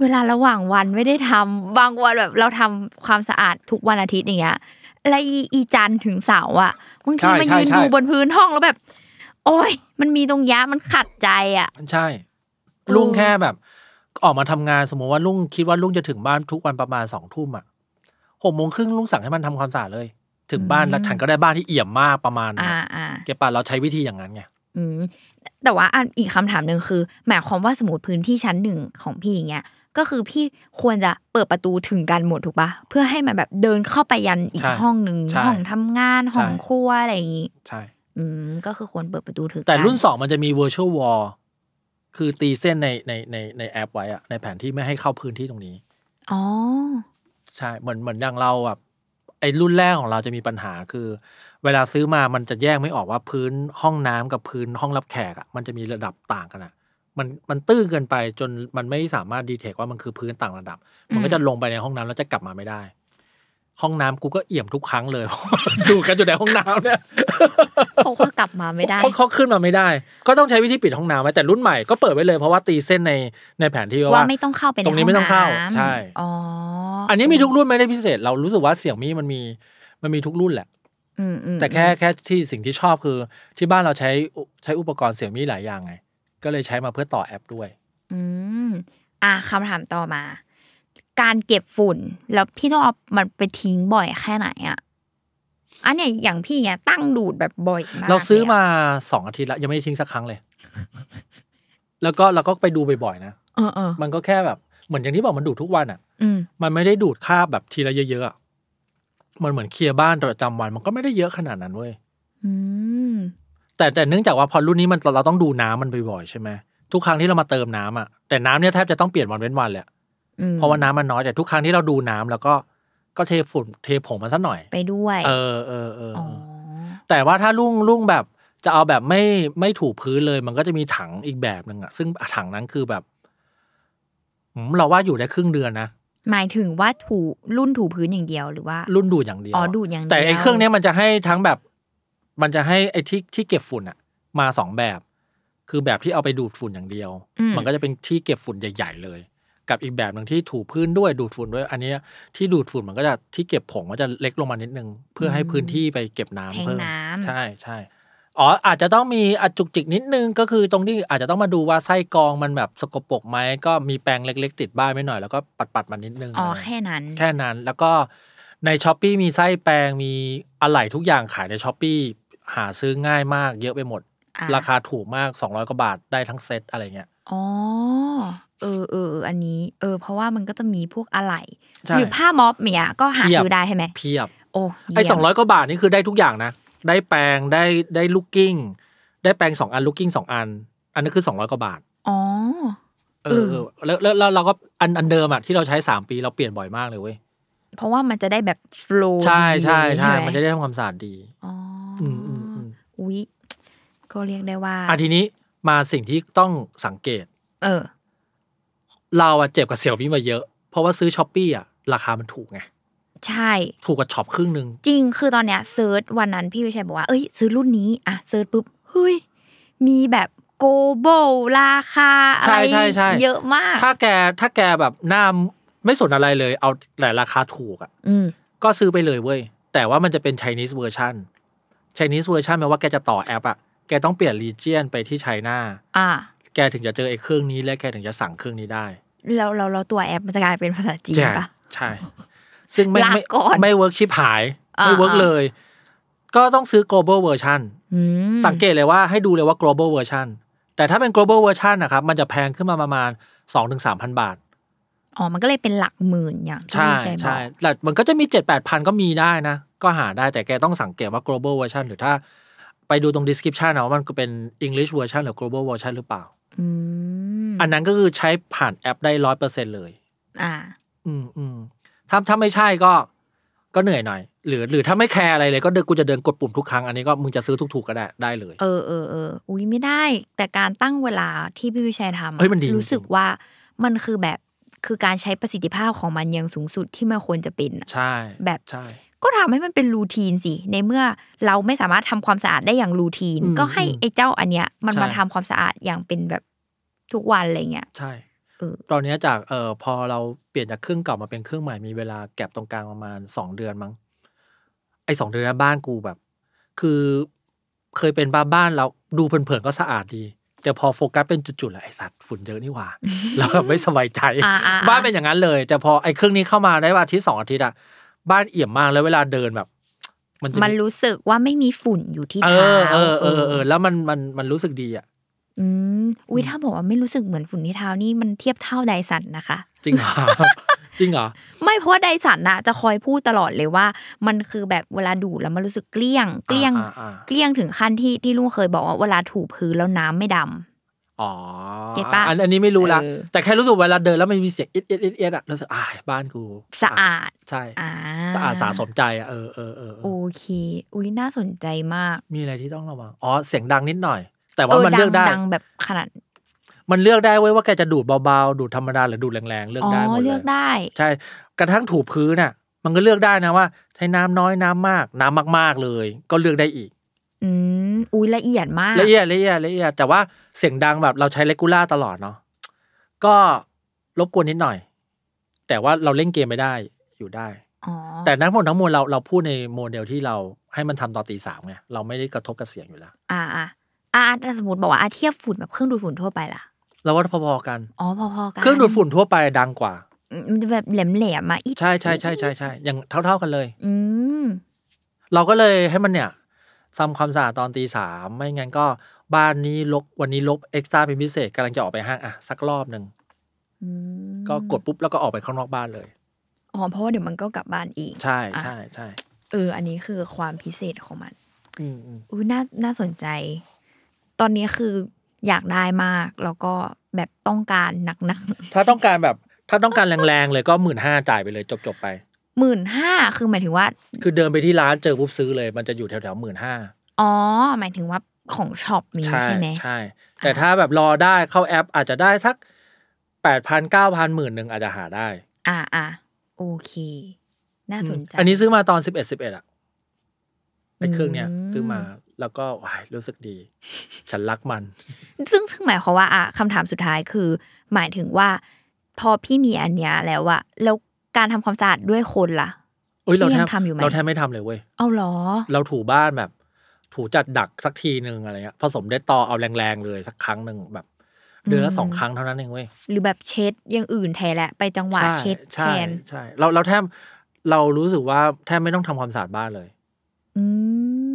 เวลาระหว่างวันไม่ได้ทำบางวันแบบเราทำความสะอาดทุกวันอาทิตย์อย่างเงี้ยแล้วอีอีจันทร์ถึงเสาร์อะบางทีใช่มาใช่ยืนใช่ดูบนพื้นห้องแล้วแบบ โอ้ยมันมีตรงยะมันขัดใจอะใช่เออลุงแค่แบบ ออกมาทำงานสมมติว่าลุงคิดว่าลุงจะถึงบ้านทุกวันประมาณสองทุ่มอะหกโมงครึ่งลุงสั่งให้มันทำความสะอาดเลย ถึงบ้านแล้วฉันก็ได้บ้านที่เอี่ยมมากประมาณนั้นอ่าอะอ่าเก็บป่ะเราใช้วิธีอย่างนั้นไงอืมแต่ว่าอันอีกคำถามหนึ่งคือ หมายความว่าสมมติพื้นที่ชั้นหนึ่งของพี่อย่างเงี้ย ก็คือพี่ควรจะเปิดประตูถึงกันหมดถูกปะเพื่อให้มันแบบเดินเข้าไปยันอีกใช่ห้องหนึ่งใช่ห้องทำงานห้องใช่ครัวอะไรอย่างงี้ใช่อืมก็คือควรเปิดประตูถึงแต่กัรุ่นสองมันจะมี virtual wall คือตีเส้นในในในในแอปไว้อะในแผนที่ไม่ให้เข้าพื้นที่ตรงนี้อ๋อใช่เหมือนเหมือนอย่างเราแบบไอ้รุ่นแรกของเราจะมีปัญหาคือ เวลาซื้อมามันจะแยกไม่ออกว่าพื้นห้องน้ำกับพื้นห้องรับแขกอะมันจะมีระดับต่างกันอะ มันมันตื้อเกินไปจนมันไม่สามารถดีเทคว่ามันคือพื้นต่างระดับ มันก็จะลงไปในห้องน้ำแล้วจะกลับมาไม่ได้ ห้องน้ำกูก็เอี่ยมทุกครั้งเลย ดูกันอยู่ในห้องน้ำเนี่ยเพราะว่ากลับมาไม่ได้เขาเขาขึ้นมาไม่ได้ ก็ต้องใช้วิธีปิดห้องน้ำไว้แต่รุ่นใหม่ก็เปิดไว้เลยเพราะว่าตีเส้นในในแผนที่ว่าว่าไม่ต้องเข้าไปในตรงนี้ห้ไม่ต้องเข้าน้ำใช่อ๋ออันนี้มีทุกรุ่นไม่ได้พิเศษ เรารู้สึกว่าเสี่ยงมีมันมีมันมีทุกรุ่นแหละอืมอืมแต่แค่แค่ที่สิ่งที่ชอบคือ ที่บ้านเราใช้อุใช้อุปกรณ์เสี่ยงมีหลายอย่างไง ก็เลยใช้มาเพื่อต่อแอปด้วย อืมอะคำถามต่อมา การเก็บฝุ่น แล้วพี่ต้องเอามันไปทิ้งบ่อยแค่ไหนอะอันเนี้ยอย่างพี่เนี้ยตั้งดูดแบบบ่อยมากเราซื้อลยะมาสองอาทิตย์แล้วยังไม่ได้ทิ้งสักครั้งเลย แล้วก็เราก็ไปดูบ่อยๆนะเออเออมันก็แค่แบบเหมือนอย่างที่บอกมันดูดทุกวันอะอืมมันไม่ได้ดูดคราบแบบทีละเยอะๆอะมันเหมือนเคลียร์บ้านประจำวัน มันก็ไม่ได้เยอะขนาดนั้นเว้ยอืม แต่แต่เนื่องจากว่าพอรุ่นนี้มันเราต้องดูน้ำมันบ่อยๆใช่ไหมทุกครั้งที่เรามาเติมน้ำอะแต่น้ำเนี่ยแทบจะต้องเปลี่ยนวันเว้นวันเลยอะอืมเพราะว่าน้ำมันน้อยแต่ทุกครั้งที่เราดูน้ำแล้วก็ก็เทฝุ่นเทผงมันสักหน่อย ไปด้วย เออเออเอออ๋อเออแต่ว่าถ้าลุ่งลุ่งแบบจะเอาแบบไม่ไม่ถูพื้นเลย มันก็จะมีถังอีกแบบหนึ่งอะซึ่งถังนั้นคือแบบอืมเราว่าอยู่ได้ครึ่งเดือนนะหมายถึงว่าถูรุ่นถูพื้นอย่างเดียวหรือว่า รุ่นดูดอย่างเดียวอ๋อดูดอย่างเดียวแต่ไอ้เครื่องเนี้ยมันจะให้ทั้งแบบ มันจะให้ไอ้ที่ที่เก็บฝุ่นอะมาสองแบบ คือแบบที่เอาไปดูดฝุ่นอย่างเดียวอืมมันก็จะเป็นที่เก็บฝุ่นใหญ่ ๆ เลย กับอีกแบบหนึ่งที่ถูพื้นด้วยดูดฝุ่นด้วย อันเนี้ยที่ดูดฝุ่นมันก็จะที่เก็บผงมันจะเล็กลงมานิดนึง เพื่อให้พื้นที่ไปเก็บน้ำแทงเพิ่มน้ำใช่ใช่อ๋ออาจจะต้องมีอะจุกจิกนิดนึงก็คือตรงที่อาจจะต้องมาดูว่าไส้กรองมันแบบสกปรกไหมก็มีแปรงเล็ก ๆ ติดบ้านไว้หน่อยแล้วก็ปัดปัดๆมันนิดนึงอ๋ออะไรแค่นั้น แค่นั้นแล้วก็ใน Shopee มีไส้แปรงมีอะไหล่ทุกอย่างขายใน Shopee หาซื้อง่ายมาก เยอะไปหมด อะ ราคาถูกมาก 200กว่าบาทได้ทั้งเซ็ตอะไรเงี้ย อ๋อ เออเออเอออันนี้ เออ เพราะว่ามันก็จะมีพวกอะไหล่ใช่ หรือผ้าม็อบเนี่ยก็หาเพียบ ซื้อได้ใช่ไหม เพียบ โอ้ไอ้เยี่ยมสองร้อยกว่าบาทนี่คือได้ทุกอย่างนะ ได้แปรงได้ได้ลูกกิ้ง ได้แปรงสองอันลูกกิ้งสองอัน อันนี้คือสองร้อยกว่าบาท อ๋อเอเอออเออแล้วแล้วแล้วเราก็อันอันเดิมอะที่เราใช้สามปีเราเปลี่ยนบ่อยมากเลยเว้ย เพราะว่ามันจะได้แบบโฟล์ใช่ใช่ใช่ไหมันจะได้ทำความสะอาดดี อ๋อออืมอืม อืมอุ๊ยก็เรียกได้ว่าอะทีนี้มาสิ่งที่ต้องสังเกต เออ เราอะเจ็บกับเสี่ยวมี่มาเยอะ เพราะว่าซื้อ Shopee อะราคามันถูกไงใช่ ถูกกว่าช็อปครึ่งหนึ่งจริงคือตอนเนี้ย search วันนั้นพี่วิชัยบอกว่าเอ้ยซื้อรุ่นนี้อะ search ปุ๊บเฮ้ยมีแบบ global ราคาอะไรใช่ใช่ใช่เยอะมาก ถ้าแกถ้าแกแบบหน้าไม่สนอะไรเลย เอาแต่ราคาถูกอะอืมก็ซื้อไปเลยเว้ยแต่ว่ามันจะเป็น Chinese version Chinese version แปลว่าแกจะต่อแอปอะแกต้องเปลี่ยน region ไปที่ Chinaอ่า แกถึงจะเจอไอ้เครื่องนี้และแกถึงจะสั่งเครื่องนี้ได้ แล้วเราเราตัวแอปมันจะกลายเป็นภาษาจีนใช่ปะใช่ ซึ่งไม่ลาไม่ก่อนไม่ work ชิบหายอ่าไม่ work อ่าเลย ก็ต้องซื้อ global version อืมสังเกตเลยว่าให้ดูเลยว่า global version แต่ถ้าเป็น global version นะครับ มันจะแพงขึ้นมาประมาณ2-3,000บาทอ๋อ มันก็เลยเป็นหลักหมื่นอย่างที่ใช่พี่วิชัยบอกใช่แต่มันก็จะมี7-8,000ก็มีได้นะ ก็หาได้แต่แกต้องสังเกตว่า global version หรือถ้าไปดูตรง description นะว่ามันก็เป็น English version หรือ global version หรือเปล่าอืมอันนั้นก็คือใช้ผ่านแอปได้ร้อยเปอร์เซ็นเลย อ่า อืมอืมถ้าถ้าไม่ใช่ก็ ก็เหนื่อยหน่อย หรือ หรือถ้าไม่แคร์อะไรเลยก็เดินกูจะเดินกดปุ่มทุกครั้ง อันนี้ก็มึงจะซื้อถูกๆก็ได้ได้เลย เออเออเอออุ้ยไม่ได้ แต่การตั้งเวลาที่พี่วิชัยทำอะเฮ้ยมันดีรู้สึกว่ามันคือแบบคือการใช้ประสิทธิภาพของมันอย่างสูงสุดที่มันควรจะเป็นอะใช่ แบบใช่ ก็ทำให้มันเป็นรูทีนสิ ในเมื่อเราไม่สามารถทำความสะอาดได้อย่างรูทีนอืมก็ให้อืมไอ้เจ้าอันเนี้ย มันใช่มาทำความสะอาดอย่างเป็นแบบทุกวันอะไรเงี้ยใช่เออตอนเนี้ยจากเอ่อพอเราเปลี่ยนจากเครื่องเก่ามาเป็นเครื่องใหม่มีเวลาแก็บตรงกลางประมาณสองเดือนมั้งไอ้สองเดือนนั้นบ้านกูแบบ คือเคยเป็นบ้านบ้านเราดูเผินๆก็สะอาดดี แต่พอโฟกัสเป็นจุดๆแล้วไอ้สัตว์ฝุ่นเยอะนี่หว่าแล้วแบบไม่สบายใจอ่าอ่าอ่าบ้านเป็นอย่างนั้นเลย แต่พอไอ้เครื่องนี้เข้ามาได้วันอาทิตย์สองอาทิตย์อะ บ้านเอี่ยมมากแล้วเวลาเดินแบบ มันจะมันรู้สึกว่าไม่มีฝุ่นอยู่ที่เอเท้าอเออเออเออแล้วมันมันมันรู้สึกดีอะอืมอุ้ยถ้าบอกว่าไม่รู้สึกเหมือนฝุ่นที่เท้านี่มันเทียบเท่าไดสันนะคะ จริงเหรอจริงเหรอไม่เพราะว่าไดสันน่ะจะคอยพูดตลอดเลยว่า มันคือแบบเวลาดูดแล้วมันรู้สึกเกลี้ยง เกลี้ยงอ่าอ่าเกลี้ยงถึงขั้นที่ที่ลุงเคยบอกว่าเวลาถูพื้นแล้วน้ำไม่ดำ อ๋อเก็ตปะอันอันนี้ไม่รู้ละ เออ แต่แค่รู้สึกเวลาเดินแล้วมันมีเสียงอิดอิดอิดอิดอะรู้สึกอ่าบ้านกูสะอาดใช่ อ่าสะอาดสะสมใจอะเออเออเออเอโออเค อุ้ยน่าสนใจมากมีอะไรที่ต้องระวัง อ๋อ เสียงดังนิดหน่อย แต่ว่ามันเลือกได้ ดังแบบขนาดมันเลือกได้เว้ยว่าแกจะดูดเบาๆ ดูดธรรมดาหรือดูดแรงๆ เลือกอ๋อได้หมดเลยเลือกได้ ใช่ กระทั่งถูพื้นน่ะ มันก็เลือกได้นะว่า ใช้น้ำน้อยน้ำมาก น้ำมากๆเลย ก็เลือกได้อีก อืมอุ้ยละเอียดมาก ละเอียดละเอียดละเอียดแต่ว่าเสียงดังแบบเราใช้เลกูล่าตลอดเนาะก็รบกวนนิดหน่อย แต่ว่าเราเล่นเกมไม่ได้อยู่ได้อ๋อแต่ทั้งหมดทั้งมวลเราเราพูดในโมเดลที่เราให้มันทำตอนตีสามไงเราไม่ได้กระทบกับเสียงอยู่แล้ว อ่าอ่าอ่าแต่สมมติบอกว่าอะเทียบฝุ่นแบบเครื่องดูดฝุ่นทั่วไปล่ะ เราว่าพอๆกันอ๋อพอๆกันเครื่องดูดฝุ่นทั่วไปดังกว่าอืมมันจะแบบแหลมแหลมๆมาอีใช่ใช่ใช่ใช่ใช่อย่างเท่า ๆกันเลย อืมเราก็เลยให้มันเนี่ย ทำความสะอาดตอนตีสามไม่งั้นก็บ้านนี้ลบวันนี้ลบเอ็กซ์ตร้าเป็นพิเศษกำลังจะออกไปห้างอะสักรอบหนึ่งอืมก็กดปุ๊บแล้วก็ออกไปข้างนอกบ้านเลยอ๋อเพราะว่าเดี๋ยวมันก็กลับบ้านอีก ใช่อะใช่ใช่เออ อันนี้คือความพิเศษของมันอืมอืมอุ้ยน่าน่าสนใจ ตอนนี้คืออยากได้มาก แล้วก็แบบต้องการหนักหนักถ้าต้องการแบบ ถ้าต้องการแรงๆเลยก็หมื่นห้าจ่ายไปเลยจบจบๆไป หมื่นห้าคือหมายถึงว่า คือเดินไปที่ร้านเจอปุ๊บซื้อเลย มันจะอยู่แถวๆหมื่นห้าอ๋อ หมายถึงว่าของช็อปนี้ใช่ใช่ไหมใช่ แต่ถ้าแบบรอได้เข้าแอปอาจจะได้สักแปดพันเก้าพันหมื่นหนึ่งอาจจะหาได้ อ่าอ่าโอเค น่าสนใจ อันนี้ซื้อมาตอนสิบเอ็ดสิบเอ็ดอะไอ้เครื่องเนี้ยอืมซื้อมาแล้วก็ว้ายรู้สึกดี ฉันรักมัน ซึ่งซึ่งหมายความว่าอะคำถามสุดท้ายคือ หมายถึงว่า พอพี่มีอันเนี้ยแล้วอะแล้ว การทำความสะอาดด้วยคนล่ะเอ้ยเราพี่แทยับงทำอยู่ไหมเราแทบไม่ทำเลยเว้ยเอาเหรอ เราถูบ้านแบบ ถูจัดดักสักทีหนึ่งอะไรเงี้ยผสมได้ต่อเอาแรงๆเลยสักครั้งหนึ่งแบบเดือนละอืมสองครั้งเท่านั้นเองเว้ยหรือแบบเช็ดอย่างอื่นแทนแหละไปจังหวะเช็ดแทใช่นใช่เราเราแทบเรารู้สึกว่าแทบไม่ต้องทำความสะอาดบ้านเลยอื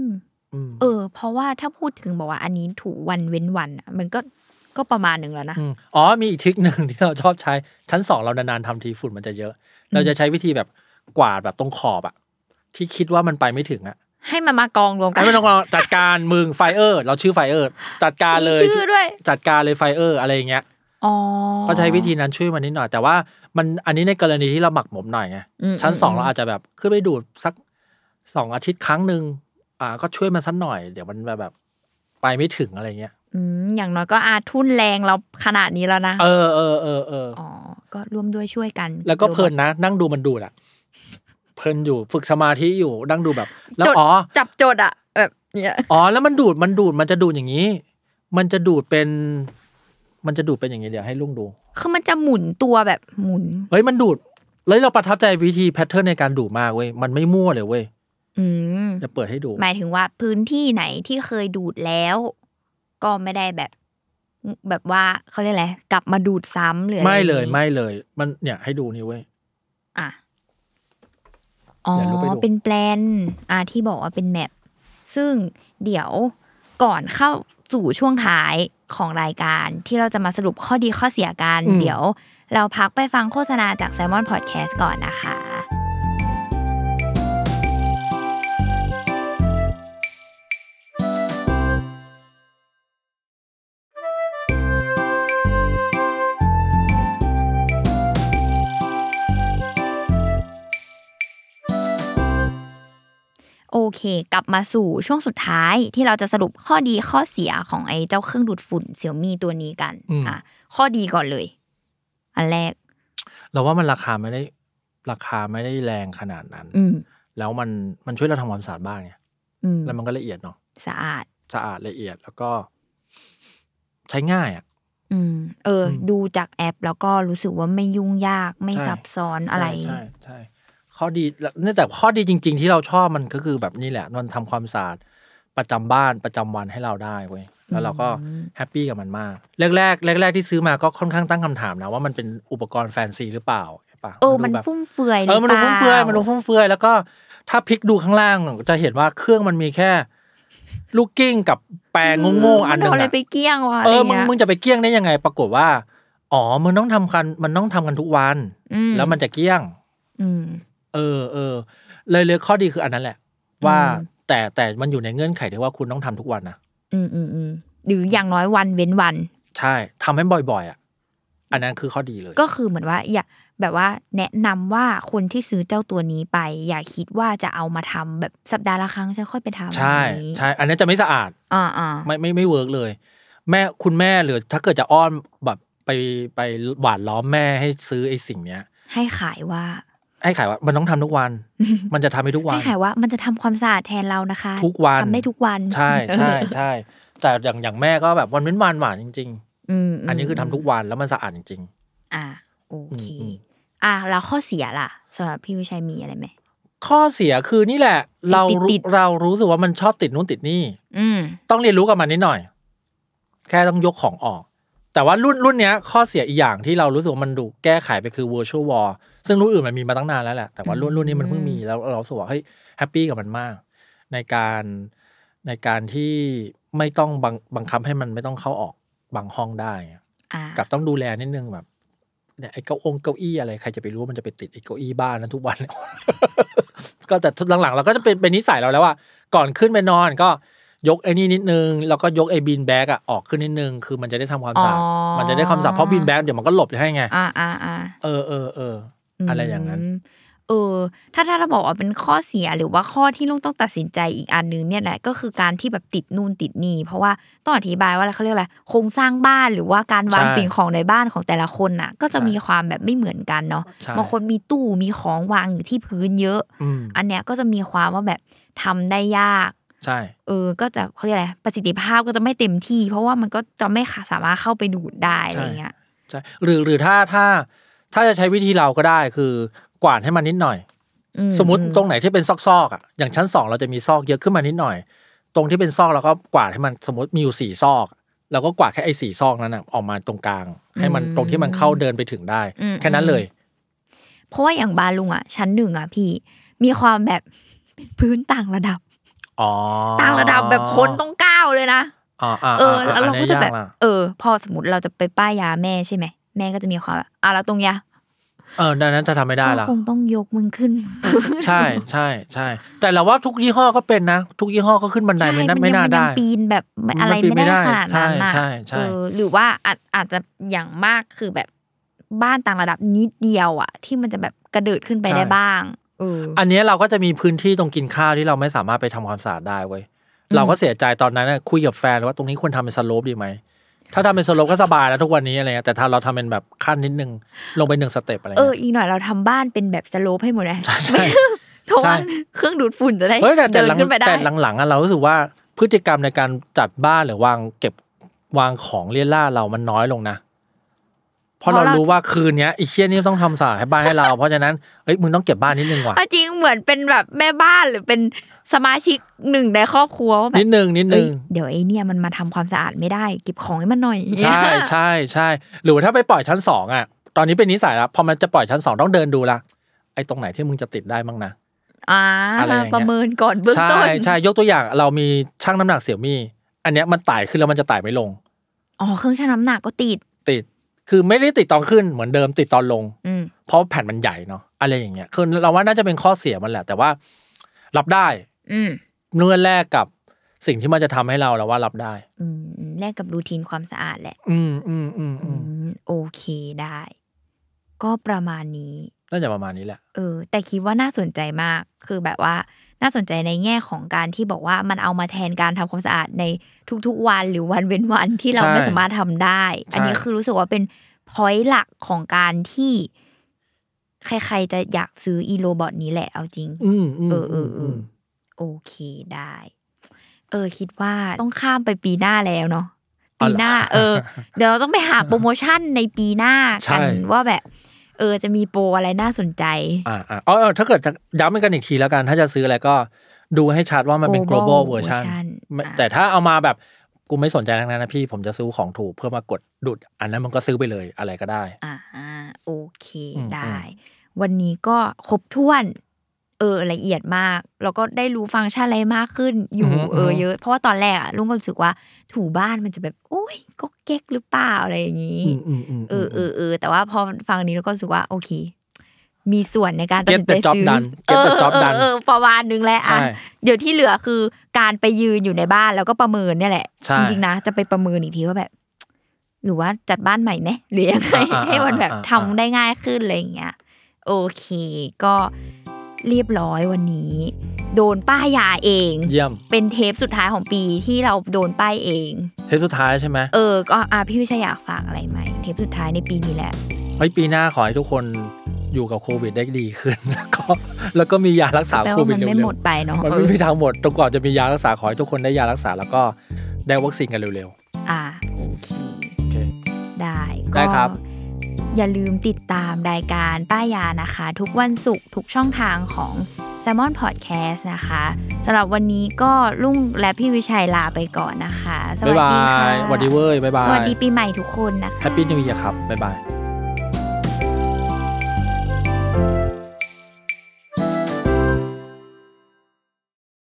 มอืมเออ เพราะว่าถ้าพูดถึงบอกว่าอันนี้ถูวันเว้นวันอะมันก็ก็ประมาณหนึ่งแล้วนะอืมอ๋อมีอีก trick หนึ่งที่เราชอบใช้ชั้นสองเรานานๆทำทีฝุ่นมันจะเยอะ เราจะใช้วิธีแบบกวาดแบบตรงขอบอะที่คิดว่ามันไปไม่ถึงอะให้มันมากองรวมกันไม่ต้องจัดการมึงไฟเออร์ เราชื่อไฟเออร์ จัดการมีเลยชื่อด้วยจัดการเลยไฟเออร์อะไรอย่างเงี้ยอ๋อก็ใช้วิธีนั้นช่วยมันนิดหน่อย แต่ว่ามันอันนี้ในกรณีที่เราหมักหมมหน่อยไงอืมชั้นสองอืมเราอาจจะแบบขึ้นไปดูดสักสองอาทิตย์ครั้งหนึ่งอ่า ก็ช่วยมันสักหน่อย เดี๋ยวมันแบบไปไม่ถึงอะไรเงี้ย อืมอย่างน้อยก็อาทุนแรงเราขนาดนี้แล้วนะ เออเออเออเอออ๋อ ก็ร่วมด้วยช่วยกัน แล้วก็เพลินนะ นั่งดูมันดูดอะเพลินอยู่ฝึกสมาธิอยู่นั่งดูแบบ แล้วจดอ๋อจับจดอะแบบเนี้ยอ๋อแล้วมันดูดมันดูดมันจะดูดอย่างนี้ มันจะดูดเป็น มันจะดูดเป็นอย่างนี้เดี๋ยวให้ลุงดูคือมันจะหมุนตัวแบบหมุนเฮ้ยมันดูดเลยเราประทับใจวิธีแพทเทิร์นในการดูดมากเว้ยมันไม่มั่วเลยเว้ยอืมจะเปิดให้ดู หมายถึงว่าพื้นที่ไหนที่เคยดูดแล้ว ก็ไม่ได้แบบ แบบว่าเขาเรียกอะไรกลับมาดูดซ้ำหรืออะไรไม่เลยอย่างงี้ไม่เลย มันเนี่ยให้ดูนี่เว้ยอะอ๋อเดี๋ยวลงไปดูเป็นแปลนอะที่บอกว่าเป็นแมปซึ่งเดี๋ยวก่อนเข้าสู่ช่วงท้ายของรายการที่เราจะมาสรุปข้อดีข้อเสียกัน เดี๋ยว เราพักไปฟังโฆษณาจาก s ซ l m o n Podcast ก่อนนะคะ เค กลับมาสู่ช่วงสุดท้ายที่เราจะสรุปข้อดีข้อเสียของไอ้เจ้าเครื่องดูดฝุ่นเสี่ยมี่ตัวนี้กันอืมอะข้อดีก่อนเลย อันแรก เราว่ามันราคาไม่ได้ ราคาไม่ได้แรงขนาดนั้น อืมแล้วมันมันช่วยเราทำความสะอาดบ้านไงอืมแล้วมันก็ละเอียดเนาะสะอาดสะอาดละเอียดแล้วก็ ใช้ง่ายอะอืม เอออมดูจากแอปแล้วก็รู้สึกว่าไม่ยุ่งยากไม่ใช่ซับซ้อนอะไรใช่ใช่ใช่ ข้อดีแล้วเนื่องจากข้อดีจริง ๆ ที่เราชอบมันก็คือแบบนี้แหละ มันทำความสะอาดประจำบ้านประจำวันให้เราได้เว้ยแล้วเราก็อืม happy กับมันมากแรกแรกแรกแรกๆที่ซื้อมาก็ค่อนข้างตั้งคำถามนะว่ามันเป็นอุปกรณ์แฟนซีหรือเปล่าใช่ปะเออมันดูแบบฟุ่มเฟือยเออมันดูฟุ่มเฟือยหรือเปล่ามันดูฟุ่มเฟือยแล้วก็ถ้าพลิกดูข้างล่างจะเห็นว่าเครื่องมันมีแค่ลูกกิ้งกับแปรงโง่ๆอันหนึมันเอาอะไรอะไปเกลี้ยงวะเอออะไรมึงเงี้ยมึงมึงจะไปเกลี้ยงได้ยังไง ปรากฏว่า อ๋อ มึงต้องทำกัน มันต้องทำกันทุกวันอืมแล้วมันจะเกลี้ยง อืม เออเออเลยเลยข้อดีคืออันนั้นแหละ ว่าอืมแต่แต่มันอยู่ในเงื่อนไขที่ว่าคุณต้องทำทุกวันนะอืมอืมอืมหรืออย่างน้อยวันเว้นวัน ใช่ทำให้บ่อยๆอะอันนั้นคือข้อดีเลย ก็คือเหมือนว่า อย่าแบบว่า แนะนำว่าคนที่ซื้อเจ้าตัวนี้ไป อย่าคิดว่าจะเอามาทำแบบสัปดาห์ละครั้งฉันค่อยไปทำใช่อะไรอย่างงี้ใช่อันนี้จะไม่สะอาดอ่าอ่าไม่ไม่ไม่ work เลย แม่คุณแม่หรือถ้าเกิดจะอ้อนแบบไปไปหวานล้อมแม่ให้ซื้อไอ้สิ่งเนี้ย ให้ขายว่า ให้ขายว่ามันต้องทำทุกวัน มันจะทำให้ทุกวัน ให้ขายว่ามันจะทำความสะอาดแทนเรานะคะ ทุกวันทำได้ทุกวัน ใช่ใช่ใช่ แต่อย่างอย่างแม่ก็แบบวันเว้นวันหวานจริงอืมๆอันนี้คือทำทุกวันแล้วมันสะอาดจริงอ่าโอเคอืมอืมอะแล้วข้อเสียล่ะสำหรับพี่วิชัยมีอะไรไหมๆข้อเสียคือนี่แหละ เราติดรู้ติดเรารู้สึกว่ามันชอบติดนู่นติดนี่ อืมต้องเรียนรู้กับมันนิดหน่อย แค่ต้องยกของออก แต่ว่ารุ่นรุ่นเนี้ย ข้อเสียอีกอย่างที่เรารู้สึกว่ามันดูแก้ไขไปคือ virtual wall ซึ่งรุ่นอื่นมันมีมาตั้งนานแล้วแหละ แต่ว่ารุ่นรุ่นนี้มันเพิ่งมีแล้วเรารู้สึกว่าเฮ้ย happy กับมันมาก ในการในการที่ไม่ต้องบังบังคับให้มันไม่ต้องเข้าออกบางห้องได้อ่ากับต้องดูแลนิดนึงแบบเนี่ยไอ้เก้าองเก้าอี้อะไรใครจะไปรู้ว่ามันจะไปติดไอ้เก้าอี้บ้านนั้นทุกวันก็แต่หลังๆเราก็จะเป็นเป็นนิสัยเราแล้วว่าก่อนขึ้นไปนอนก็ยกไอ้นี่นิดนึงแล้วก็ยกไอ้บีนแบกอะออกขึ้นนิดนึงคือมันจะได้ทำความสะอาดอ๋อมันจะได้ความสะอาดเพราะบีนแบกเดี๋ยวมันก็หลบให้ไงอ่าอ่าอ่าเออเออเออ อะไรอย่างนั้นมเออ ถ้าถ้าเราบอกว่าเป็นข้อเสียหรือว่าข้อที่ลุงต้องตัดสินใจอีกอันนึงเนี่ยแหละก็คือการที่แบบติดนู่นติดนี่เพราะว่าต้องอธิบายว่าอะไรเขาเรียกอะไรโครงสร้างบ้านหรือว่าการวางใช่สิ่งของในบ้านของแต่ละคนน่ะ ก็จะใช่มีความแบบไม่เหมือนกันเนาะใช่บางคนมีตู้มีของวางอยู่ที่พื้นเยอะอืมอันเนี้ยก็จะมีความว่าแบบทำได้ยากใช่เออ ก็จะเขาเรียกอะไรประสิทธิภาพก็จะไม่เต็มที่ เพราะว่ามันก็จะไม่สามารถเข้าไปดูดได้อะไรเงี้ยใช่หรือหรือถ้าถ้า ถ้าจะใช้วิธีเราก็ได้คือกวาดให้มันนิดหน่อยอืสมมติตรงไหนที่เป็นซอกๆอะอย่างชั้นสองเราจะมีซอกเยอะขึ้นมานิดหน่อย ตรงที่เป็นซอกเราก็กวาดให้มันสมมติมีอยู่สี่ซอกเราก็กวาดแค่ไอ้สี่ซอกนั้นนะออกมาตรงกลาง ให้มันตรงที่มันเข้าเดินไปถึงได้ แค่นั้นเลย เพราะว่าอย่างบานลุงอะ ชั้นหนึ่งอะพี่ มีความแบบเป็นพื้นต่างระดับอ๋อต่างระดับแบบคนต้องก้าวเลยนะอ๋ออ่าเออแล้วเราก็จะแบบอันนี้ยากละเออ พอสมมติเราจะไปป้ายยาแม่ใช่ไหม แม่ก็จะมีความแบบอะแล้วตรงยาเออดังนั้นจะทำไม่ได้ก็ละคงต้องยกมึงขึ้น ใช่ใช่ใช่ แต่เราว่าทุกยี่ห้อก็เป็นนะ ทุกยี่ห้อก็ขึ้นบันไดไม่น่าไม่น่ายัได้ปีนแบบไม่อะไรมันปีนไม่ได้ไม่ได้ขนาดนั้นน่ะใช่ใช่ใช่เออหรือว่าอาจอาจจะอย่างมากคือแบบบ้านต่างระดับนิดเดียวอะ ที่มันจะแบบกระเดิดขึ้นไปได้บ้างเออออันเนี้ยเราก็จะมีพื้นที่ตรงกินข้าวที่เราไม่สามารถไปทำความสะอาดได้เว้ยอืมเราก็เสียใจตอนนั้นน่ะคุยกับแฟนว่าตรงนี้ควรทำเป็น slope ดีไหม ถ้าทำเป็น slope ก็สบายแล้วทุกวันนี้อะไรเงี้ยแต่ถ้าเราทำเป็นแบบขั้นนิดนึง ลงไปหนึ่ง step อะไรเออ เงี้ยอีกหน่อยเราทำบ้านเป็นแบบ slope ให้หมดเลยใช่ เพราะว่าใช่เครื่องดูดฝุ่นจะได้เฮ้ยแต่แต่เดินหลังขึ้นไปได้ แต่หลังๆอะเรารู้สึกว่าพฤติกรรมในการจัดบ้านหรือวางเก็บวางของเลี่ยล่าเรามันน้อยลงนะเพราะเรา รู้ว่าคืนเนี้ยไอีเชี่ยนี่ต้องทำสะอาดให้บ้านให้เรา เพราะฉะนั้นเอ้ยมึงต้องเก็บบ้านนิดนึงว่ะ เอาจริงเหมือนเป็นแบบแม่บ้านหรือเป็น สมาชิกหนึ่งในครอบครัวว่าแบนิบดนึงนิดนึเอ้ยงเดี๋ยวไอ้เนี่ยมันมาทำความสะอาดไม่ได้ เก็บของให้มันหน่อย ใช่ใช่ใช่หรือว่าถ้าไปปล่อยชั้นสองอะ ตอนนี้เป็นนิสัยแล้วพอมันจะปล่อยชั้นสองต้องเดินดูละไอ้ตรงไหนที่มึงจะติดได้บ้างนะอ่าอะไรอย่างเงี้ยประเมินก่อนเบื้องใช่ต้นใช่ยกตัวอย่างเรามีช่างน้ำหนักเสี่ยวมี่อันเนี้ยมันไต่ขึ้นแล้วมันจะไต่ไม่ลงอ๋อเครื่องชั่งน้ำหนักก็ติดติดคือไม่ได้ติดตอนขึ้นเหมือนเดิมติดตอนลงอืมเพราะแผ่นมันใหญ่เนาะอะไรอย่างเงี้ยคือเราว่าน่าจะเป็นข้อเสียมันแหละ แต่ว่า รับได้อืม เมื่อแลกกับสิ่งที่มันจะทำให้เราเราว่ารับได้ อืมอืมแลกกับรูทีนความสะอาดแหละ อืมอืมอืมอือืมมโอเคได้ ก็ประมาณนี้น่าจะประมาณนี้แหละ เออ แต่คิดว่าน่าสนใจมาก คือแบบว่าน่าสนใจในแง่ของการที่บอกว่ามันเอามาแทนการทำความสะอาดในทุกๆวันหรือวันเว้นวันที่เราใช่ไม่สามารถทำได้ใช่อันนี้คือรู้สึกว่าเป็น point หลักของการที่ใครๆจะอยากซื้ออี robot นี้แหละเอาจริง อืมอืมเออเออเออ โอเคได้ เออ คิดว่าต้องข้ามไปปีหน้าแล้วเนาะปีหน้า เออ เดี๋ยวเราต้องไปหาโปรโมชั่นในปีหน้ากันว่าแบบ เออ จะมีโปรอะไรน่าสนใจ อ่าอ่าอ๋อเออถ้าเกิดจะย้ำกันอีกทีแล้วกัน ถ้าจะซื้ออะไรก็ดูให้ชัดว่ามันเป็น Global global version version ไม่อ่าแต่ถ้าเอามาแบบกูไม่สนใจทั้งนั้นนะพี่ผมจะซื้อของถูกเพื่อมากดดุด อันนั้นมันก็ซื้อไปเลยอะไรก็ได้ อ่าโอเคอืมได้ วันนี้ก็ครบถ้วน เออละเอียดมาก แล้วก็ได้รู้ฟังก์ชันอะไรมากขึ้นอยู่อือฮึเอออือฮึเยอะ เพราะว่าตอนแรกอะลุงก็รู้สึกว่าถูบ้านมันจะแบบโอ้ยก็เก๊กหรือเปล่าอะไรอย่างนี้อืมอืมอืมเออเออเออแต่ว่าพอฟังนี้แล้วก็รู้สึกว่าโอเค มีส่วนในการตัด Get สินใจ the job ซื้อ done เอ Get อ the job เออ done เออประมาณนึงแล้วอะใช่เดี๋ยวที่เหลือคือการไปยืนอยู่ในบ้านแล้วก็ประเมินเนี่ยแหละใช่จริงๆนะจะไปประเมินอีกทีว่าแบบหรือว่าจัดบ้านใหม่ไหมหรือยังไงอ่าอ่าให้มันแบบอ่าทำได้ง่ายขึ้นอะไรอย่างเงี้ยโอเค ก็ เรียบร้อยวันนี้ โดนป้ายยาเอง เยี่ยม เป็นเทปสุดท้ายของปีที่เราโดนป้ายเอง เทปสุดท้ายใช่ไหมเออก็อะพี่วิชัยอยากฝากอะไรไหมเทปสุดท้ายในปีนี้แหละเฮ้ยปีหน้าขอให้ทุกคนอยู่กับโควิดได้ดีขึ้น แล้วก็แล้วก็มียารักษาแปลโคว่าวิดมันเร็ไม่หมวดไปเนาะๆมันเอไม่อมีทางหมดจนกว่าจะมียารักษาขอให้ทุกคนได้ยารักษาแล้วก็ได้วัคซีนกันเร็วอ่าโอเคๆโอเคได้ได้ก็ครับ อย่าลืมติดตามรายการป้ายยานะคะ ทุกวันศุกร์ทุกช่องทางของ s ซ l m o n Podcast นะคะสำหรับวันนี้ก็ลุงและพี่วิชัยลาไปก่อนนะคะสบ๊ายวัสบาดีค่ะยสวัสดีเว้ยบ๊ายบาย สวัสดีปีใหม่ทุกคนนะคะแฮปปี้นิว e ยร์ครับ บ๊ายบาย